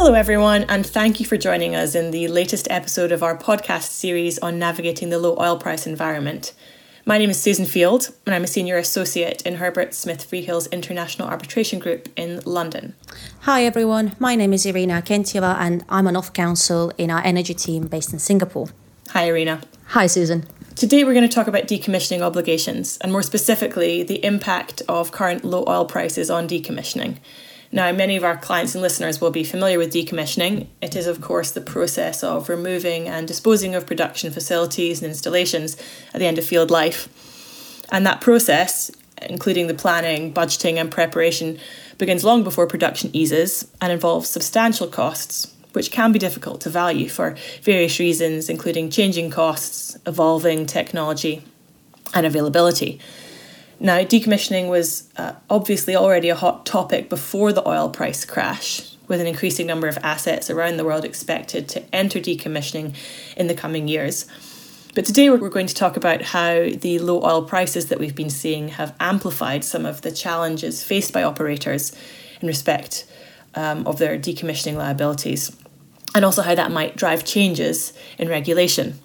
Hello, everyone, and thank you for joining us in the latest episode of our podcast series on navigating the low oil price environment. My name is Susan Field, and I'm a senior associate in Herbert Smith Freehills International Arbitration Group in London. Hi, everyone. My name is Irina Kentieva, and I'm an of counsel in our energy team based in Singapore. Hi, Irina. Hi, Susan. Today, we're going to talk about decommissioning obligations, and more specifically, the impact of current low oil prices on decommissioning. Now, many of our clients and listeners will be familiar with decommissioning. It is, of course, the process of removing and disposing of production facilities and installations at the end of field life. And that process, including the planning, budgeting, and preparation, begins long before production eases and involves substantial costs, which can be difficult to value for various reasons, including changing costs, evolving technology, and availability. Now, decommissioning was uh, obviously already a hot topic before the oil price crash, with an increasing number of assets around the world expected to enter decommissioning in the coming years. But today we're going to talk about how the low oil prices that we've been seeing have amplified some of the challenges faced by operators in respect um, of their decommissioning liabilities, and also how that might drive changes in regulation.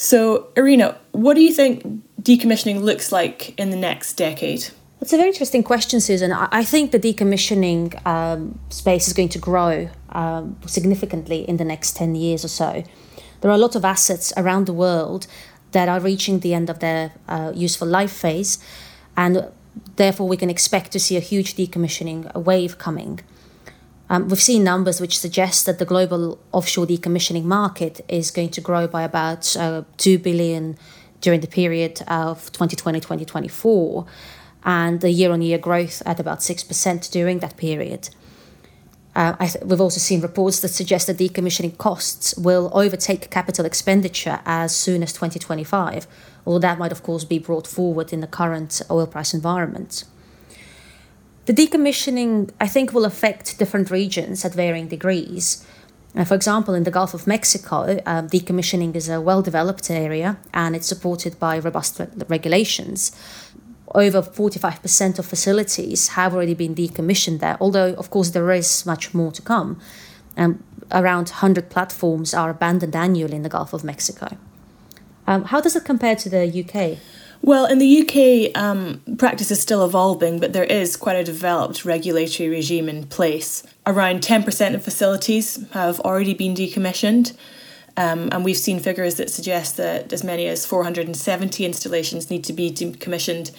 So, Irina, what do you think decommissioning looks like in the next decade? That's a very interesting question, Susan. I think the decommissioning um, space is going to grow um, significantly in the next 10 years or so. There are a lot of assets around the world that are reaching the end of their uh, useful life phase, and therefore we can expect to see a huge decommissioning wave coming. Um, we've seen numbers which suggest that the global offshore decommissioning market is going to grow by about uh, 2 billion during the period of 2020 2024, and the year on year growth at about 6% during that period. Uh, th- we've also seen reports that suggest that decommissioning costs will overtake capital expenditure as soon as 2025, although that might, of course, be brought forward in the current oil price environment. The decommissioning, I think, will affect different regions at varying degrees. Uh, for example, in the Gulf of Mexico, uh, decommissioning is a well developed area and it's supported by robust re- regulations. Over 45% of facilities have already been decommissioned there, although, of course, there is much more to come. Um, around 100 platforms are abandoned annually in the Gulf of Mexico. Um, how does it compare to the UK? Well, in the UK, um, practice is still evolving, but there is quite a developed regulatory regime in place. Around 10% of facilities have already been decommissioned, um, and we've seen figures that suggest that as many as 470 installations need to be decommissioned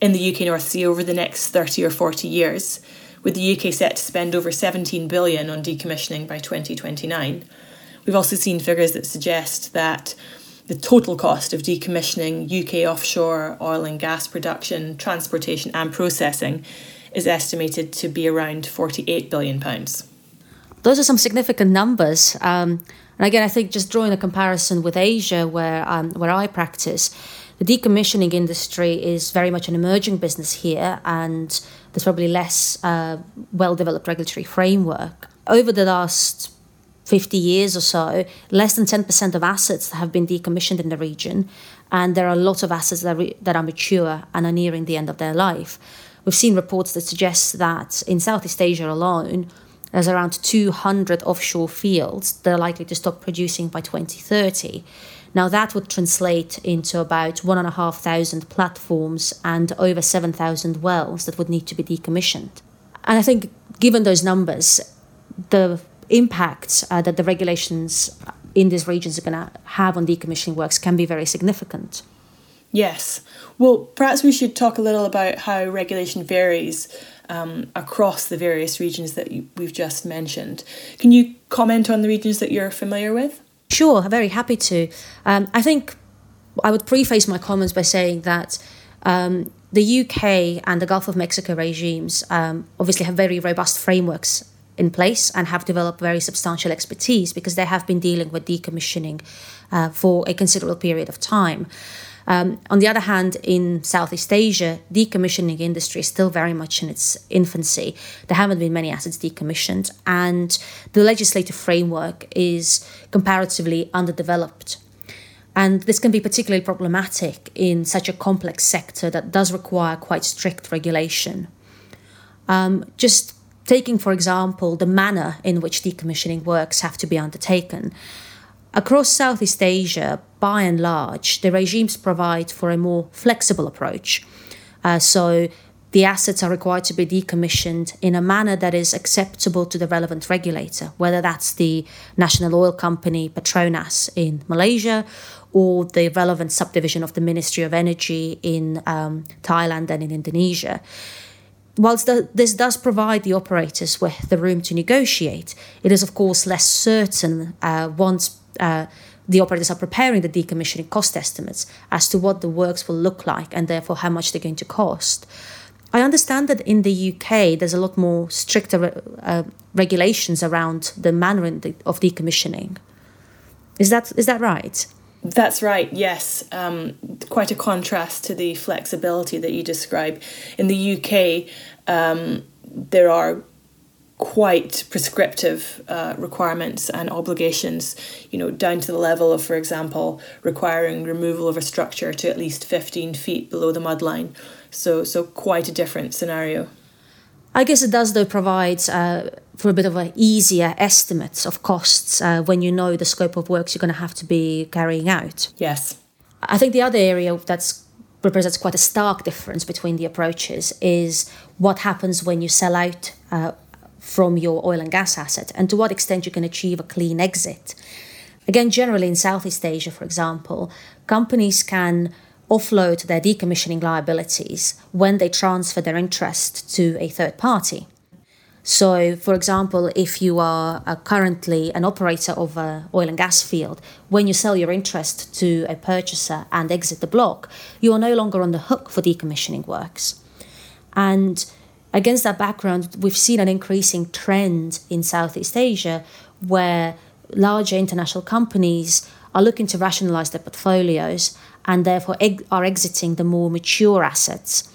in the UK North Sea over the next 30 or 40 years, with the UK set to spend over 17 billion on decommissioning by 2029. We've also seen figures that suggest that the total cost of decommissioning UK offshore oil and gas production, transportation, and processing is estimated to be around £48 billion. Those are some significant numbers. Um, and again, I think just drawing a comparison with Asia, where, um, where I practice, the decommissioning industry is very much an emerging business here, and there's probably less uh, well developed regulatory framework. Over the last 50 years or so, less than 10% of assets have been decommissioned in the region, and there are a lot of assets that, re- that are mature and are nearing the end of their life. We've seen reports that suggest that in Southeast Asia alone, there's around 200 offshore fields that are likely to stop producing by 2030. Now, that would translate into about 1,500 platforms and over 7,000 wells that would need to be decommissioned. And I think, given those numbers, the impact uh, that the regulations in these regions are going to have on decommissioning works can be very significant. Yes. Well, perhaps we should talk a little about how regulation varies um, across the various regions that you, we've just mentioned. Can you comment on the regions that you're familiar with? Sure, I'm very happy to. Um, I think I would preface my comments by saying that um, the UK and the Gulf of Mexico regimes um, obviously have very robust frameworks in place and have developed very substantial expertise because they have been dealing with decommissioning uh, for a considerable period of time. Um, on the other hand, in Southeast Asia, decommissioning industry is still very much in its infancy. There haven't been many assets decommissioned, and the legislative framework is comparatively underdeveloped. And this can be particularly problematic in such a complex sector that does require quite strict regulation. Um, just taking, for example, the manner in which decommissioning works have to be undertaken. Across Southeast Asia, by and large, the regimes provide for a more flexible approach. Uh, so the assets are required to be decommissioned in a manner that is acceptable to the relevant regulator, whether that's the national oil company Petronas in Malaysia or the relevant subdivision of the Ministry of Energy in um, Thailand and in Indonesia. Whilst the, this does provide the operators with the room to negotiate, it is of course less certain uh, once uh, the operators are preparing the decommissioning cost estimates as to what the works will look like and therefore how much they're going to cost. I understand that in the UK there's a lot more stricter uh, regulations around the manner of decommissioning. Is that is that right? That's right, yes. Um, quite a contrast to the flexibility that you describe. In the UK, um, there are quite prescriptive uh, requirements and obligations, you know, down to the level of, for example, requiring removal of a structure to at least 15 feet below the mudline. So, so quite a different scenario. I guess it does, though, provide uh, for a bit of an easier estimates of costs uh, when you know the scope of works you're going to have to be carrying out. Yes. I think the other area that's represents quite a stark difference between the approaches is what happens when you sell out uh, from your oil and gas asset and to what extent you can achieve a clean exit. Again, generally in Southeast Asia, for example, companies can offload their decommissioning liabilities when they transfer their interest to a third party. So, for example, if you are uh, currently an operator of an oil and gas field, when you sell your interest to a purchaser and exit the block, you are no longer on the hook for decommissioning works. And Against that background, we've seen an increasing trend in Southeast Asia where larger international companies are looking to rationalize their portfolios and therefore are exiting the more mature assets.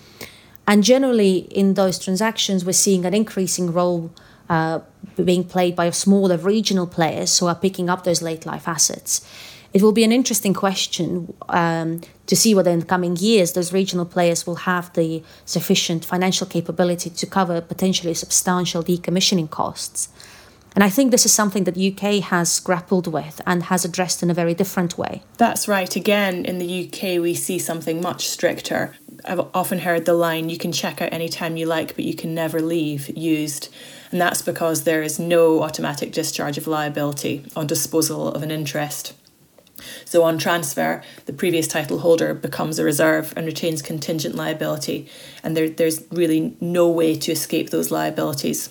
And generally, in those transactions, we're seeing an increasing role uh, being played by smaller regional players who are picking up those late life assets it will be an interesting question um, to see whether in the coming years those regional players will have the sufficient financial capability to cover potentially substantial decommissioning costs. And I think this is something that UK has grappled with and has addressed in a very different way. That's right. Again, in the UK, we see something much stricter. I've often heard the line, you can check out anytime you like, but you can never leave, used. And that's because there is no automatic discharge of liability on disposal of an interest. So on transfer, the previous title holder becomes a reserve and retains contingent liability, and there, there's really no way to escape those liabilities.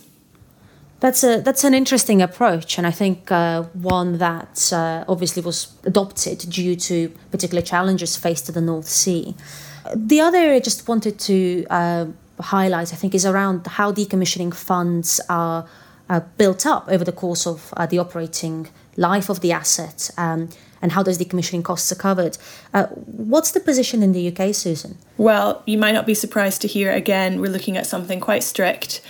That's a that's an interesting approach, and I think uh, one that uh, obviously was adopted due to particular challenges faced to the North Sea. The other I just wanted to uh, highlight, I think, is around how decommissioning funds are uh, built up over the course of uh, the operating life of the asset. Um, and how those decommissioning costs are covered. Uh, what's the position in the UK, Susan? Well, you might not be surprised to hear again, we're looking at something quite strict.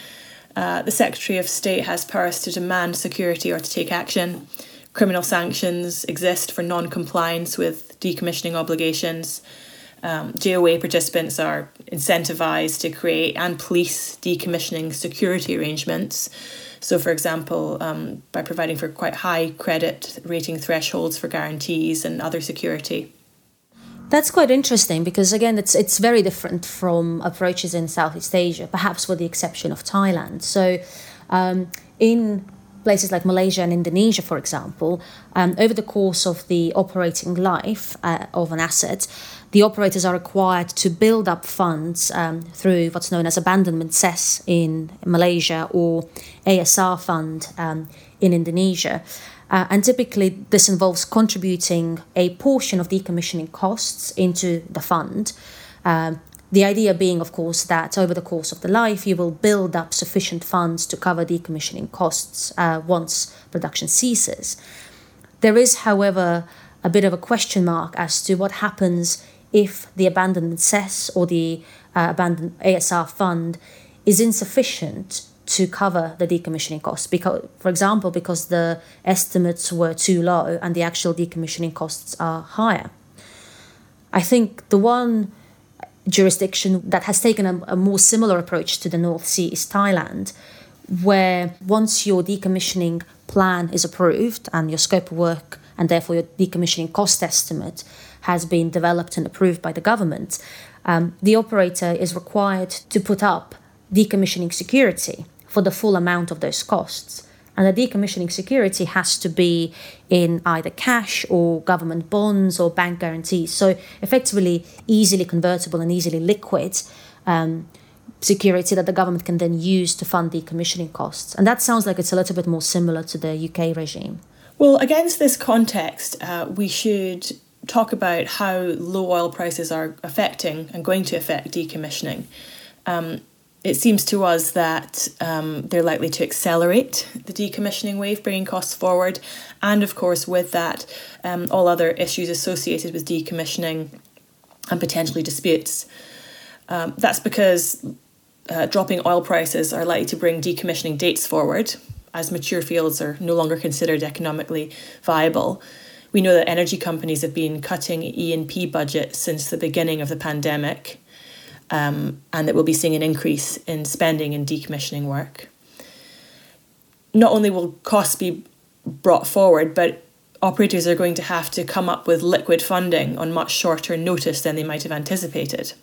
Uh, the Secretary of State has powers to demand security or to take action. Criminal sanctions exist for non compliance with decommissioning obligations. Um, JOA participants are incentivised to create and police decommissioning security arrangements so, for example, um, by providing for quite high credit rating thresholds for guarantees and other security. That's quite interesting because again, it's it's very different from approaches in Southeast Asia, perhaps with the exception of Thailand. So, um, in places like Malaysia and Indonesia, for example, um, over the course of the operating life uh, of an asset, the operators are required to build up funds um, through what's known as abandonment cess in Malaysia or ASR fund um, in Indonesia. Uh, and typically, this involves contributing a portion of decommissioning costs into the fund. Um, the idea being, of course, that over the course of the life, you will build up sufficient funds to cover decommissioning costs uh, once production ceases. There is, however, a bit of a question mark as to what happens if the abandonment cess or the uh, abandoned ASR fund is insufficient to cover the decommissioning costs. Because for example because the estimates were too low and the actual decommissioning costs are higher. I think the one jurisdiction that has taken a, a more similar approach to the north sea is thailand where once your decommissioning plan is approved and your scope of work and therefore your decommissioning cost estimate has been developed and approved by the government, um, the operator is required to put up decommissioning security for the full amount of those costs. And the decommissioning security has to be in either cash or government bonds or bank guarantees. So, effectively, easily convertible and easily liquid um, security that the government can then use to fund decommissioning costs. And that sounds like it's a little bit more similar to the UK regime. Well, against this context, uh, we should talk about how low oil prices are affecting and going to affect decommissioning. Um, it seems to us that um, they're likely to accelerate the decommissioning wave, bringing costs forward, and of course, with that, um, all other issues associated with decommissioning and potentially disputes. Um, that's because uh, dropping oil prices are likely to bring decommissioning dates forward, as mature fields are no longer considered economically viable. We know that energy companies have been cutting E&P budgets since the beginning of the pandemic, um, and that we'll be seeing an increase in spending in decommissioning work. Not only will costs be brought forward, but operators are going to have to come up with liquid funding on much shorter notice than they might have anticipated.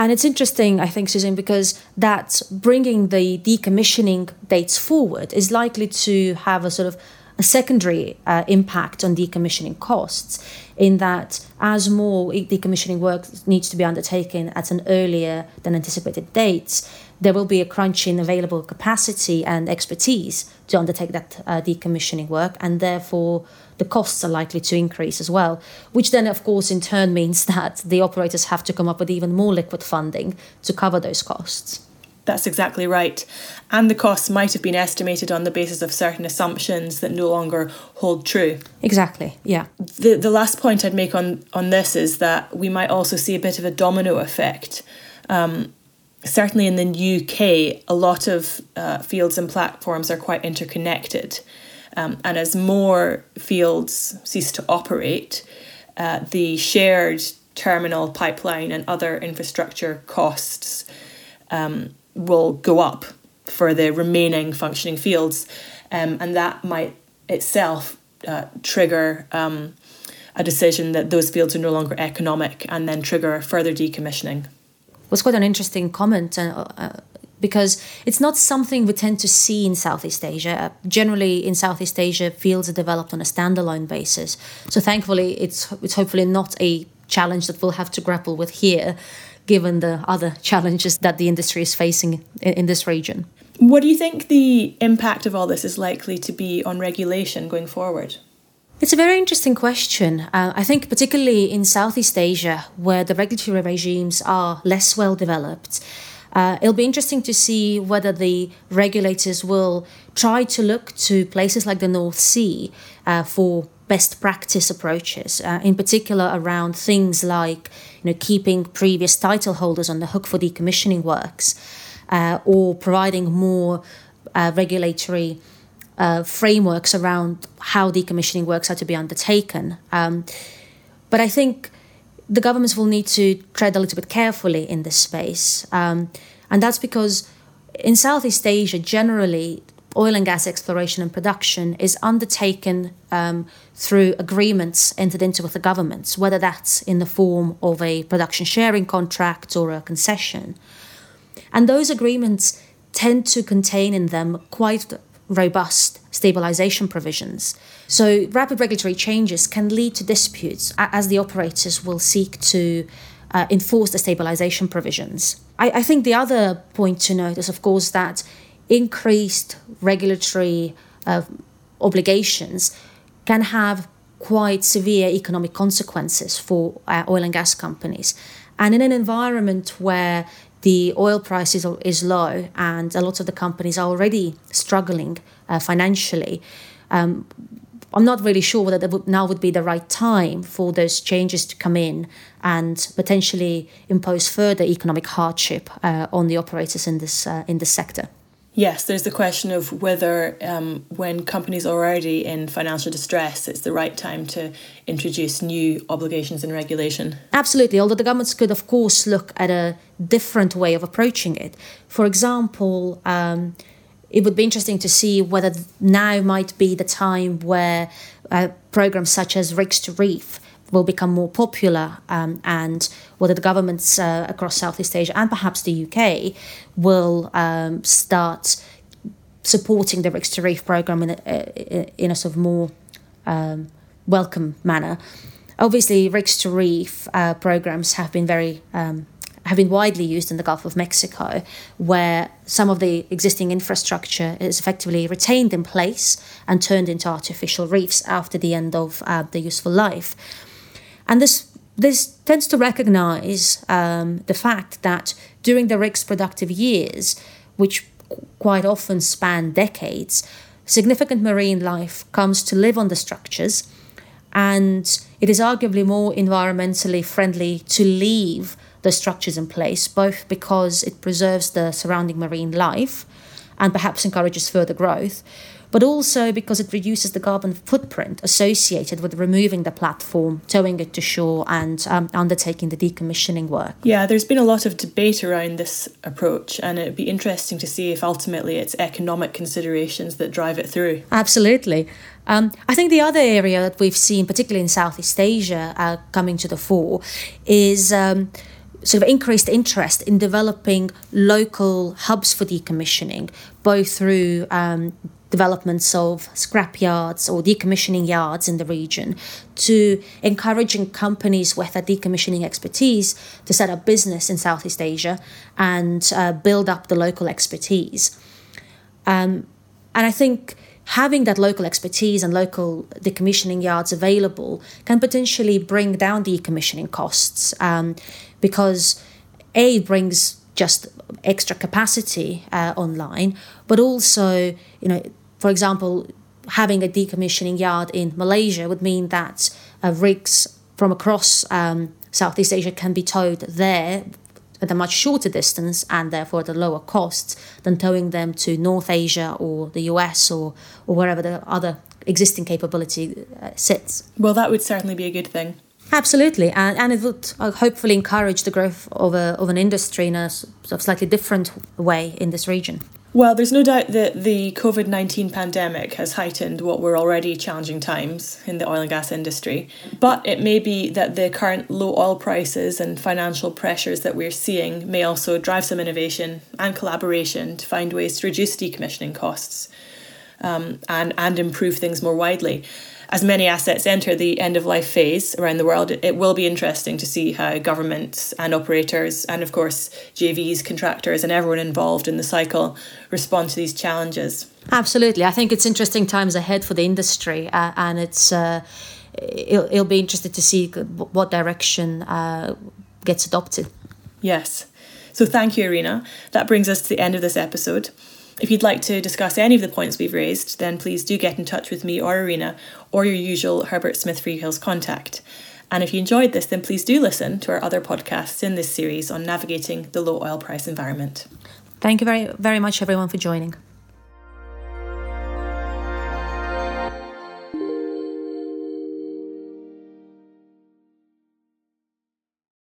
And it's interesting, I think, Susan, because that bringing the decommissioning dates forward is likely to have a sort of a secondary uh, impact on decommissioning costs in that as more decommissioning work needs to be undertaken at an earlier than anticipated date, there will be a crunch in available capacity and expertise to undertake that uh, decommissioning work, and therefore the costs are likely to increase as well, which then, of course, in turn means that the operators have to come up with even more liquid funding to cover those costs. That's exactly right. And the costs might have been estimated on the basis of certain assumptions that no longer hold true. Exactly, yeah. The, the last point I'd make on, on this is that we might also see a bit of a domino effect. Um, certainly in the UK, a lot of uh, fields and platforms are quite interconnected. Um, and as more fields cease to operate, uh, the shared terminal, pipeline, and other infrastructure costs um, will go up for the remaining functioning fields, um, and that might itself uh, trigger um, a decision that those fields are no longer economic, and then trigger further decommissioning. Was quite an interesting comment. Uh, uh, because it's not something we tend to see in Southeast Asia. Generally, in Southeast Asia, fields are developed on a standalone basis. So, thankfully, it's it's hopefully not a challenge that we'll have to grapple with here given the other challenges that the industry is facing in, in this region. What do you think the impact of all this is likely to be on regulation going forward? It's a very interesting question. Uh, I think, particularly in Southeast Asia, where the regulatory regimes are less well developed, uh, it'll be interesting to see whether the regulators will try to look to places like the North Sea uh, for best practice approaches, uh, in particular around things like you know, keeping previous title holders on the hook for decommissioning works uh, or providing more uh, regulatory uh, frameworks around how decommissioning works are to be undertaken. Um, but I think the governments will need to tread a little bit carefully in this space. Um, and that's because in Southeast Asia, generally, oil and gas exploration and production is undertaken um, through agreements entered into with the governments, whether that's in the form of a production sharing contract or a concession. And those agreements tend to contain in them quite robust stabilization provisions. So, rapid regulatory changes can lead to disputes as the operators will seek to uh, enforce the stabilization provisions. I, I think the other point to note is, of course, that increased regulatory uh, obligations can have quite severe economic consequences for uh, oil and gas companies. And in an environment where the oil price is, is low and a lot of the companies are already struggling uh, financially, um, I'm not really sure whether would, now would be the right time for those changes to come in and potentially impose further economic hardship uh, on the operators in this uh, in this sector. Yes, there's the question of whether, um, when companies are already in financial distress, it's the right time to introduce new obligations and regulation. Absolutely, although the governments could, of course, look at a different way of approaching it. For example, um, it would be interesting to see whether now might be the time where uh, programs such as Rigs to Reef will become more popular um, and whether the governments uh, across Southeast Asia and perhaps the UK will um, start supporting the Rigs to Reef program in a, in a sort of more um, welcome manner. Obviously, Rigs to Reef uh, programs have been very um, have been widely used in the Gulf of Mexico, where some of the existing infrastructure is effectively retained in place and turned into artificial reefs after the end of uh, the useful life. And this this tends to recognize um, the fact that during the rig's productive years, which quite often span decades, significant marine life comes to live on the structures, and it is arguably more environmentally friendly to leave the structures in place, both because it preserves the surrounding marine life and perhaps encourages further growth, but also because it reduces the carbon footprint associated with removing the platform, towing it to shore, and um, undertaking the decommissioning work. Yeah, there's been a lot of debate around this approach, and it'd be interesting to see if ultimately it's economic considerations that drive it through. Absolutely. Um, I think the other area that we've seen, particularly in Southeast Asia, uh, coming to the fore is. Um, sort of increased interest in developing local hubs for decommissioning, both through um, developments of scrap yards or decommissioning yards in the region, to encouraging companies with a decommissioning expertise to set up business in Southeast Asia and uh, build up the local expertise. Um, and I think having that local expertise and local decommissioning yards available can potentially bring down decommissioning costs um, because A brings just extra capacity uh, online, but also, you know, for example, having a decommissioning yard in Malaysia would mean that uh, rigs from across um, Southeast Asia can be towed there at a much shorter distance and therefore at a lower cost than towing them to North Asia or the US or, or wherever the other existing capability uh, sits. Well, that would certainly be a good thing. Absolutely, and, and it would uh, hopefully encourage the growth of, a, of an industry in a sort of slightly different way in this region. Well, there's no doubt that the COVID 19 pandemic has heightened what were already challenging times in the oil and gas industry. But it may be that the current low oil prices and financial pressures that we're seeing may also drive some innovation and collaboration to find ways to reduce decommissioning costs um, and, and improve things more widely as many assets enter the end of life phase around the world, it will be interesting to see how governments and operators, and of course JVs, contractors, and everyone involved in the cycle respond to these challenges. Absolutely, I think it's interesting times ahead for the industry, uh, and it's uh, it'll, it'll, be interesting to see what direction uh, gets adopted. Yes. So thank you, Irina. That brings us to the end of this episode. If you'd like to discuss any of the points we've raised, then please do get in touch with me or Irina or your usual Herbert Smith Freehills contact. And if you enjoyed this, then please do listen to our other podcasts in this series on navigating the low oil price environment. Thank you very, very much, everyone, for joining.